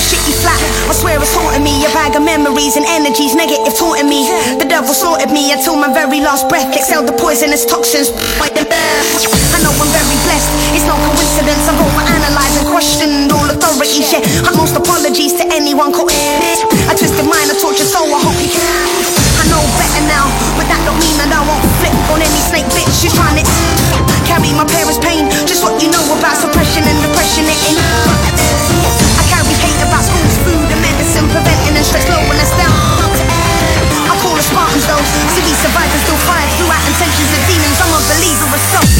my shitty flat. I swear it's haunting me. A bag of memories and energies, negative taunting me. The devil slaughtered me until my very last breath. Exhaled the poisonous toxins. I know I'm very blessed. It's no coincidence. I've overanalyzed and questioned all authorities. Yeah, utmost apologies to anyone caught. in I twisted mine, I tortured soul. I hope you can. I know better now, but that don't mean that I won't flip on any snake bitch who's trying to carry my parents' pain. Just what you know about suppression and depression. It ain't. Preventing and stress lowering us down. I call us Spartans though. We survivors still fight throughout intentions of demons. I'm a believer of self.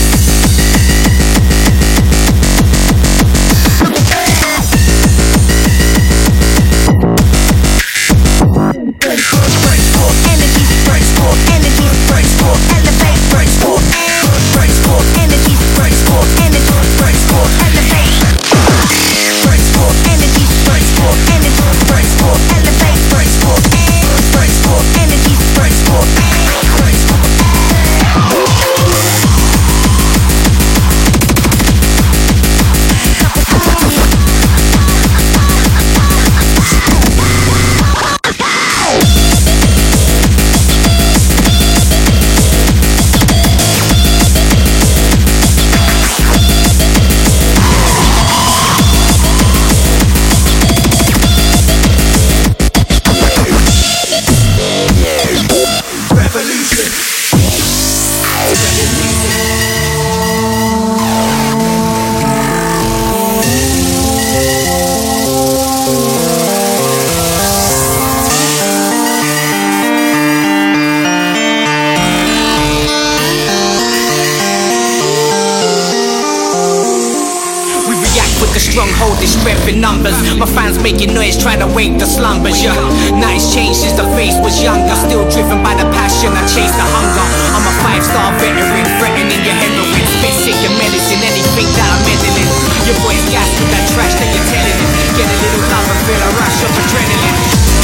Numbers. My fans making noise, trying to wake the slumbers. Yeah, now it's changed since the face was younger. Still driven by the passion, I chase the hunger. I'm a five star veteran, threatening your heroin. Spit sick your medicine, anything that I'm meddling. Your boy's gas with that trash that you're telling him. Get a little love and feel a rush of adrenaline.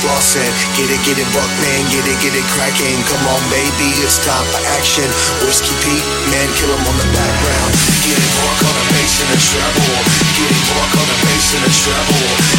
Get it, get it, buck man. get it, get it cracking. Come on, baby, it's time for action. Whiskey Pete, man, kill him on the background. Get it, walk on the bass and the treble. Get it, walk on the bass and the treble.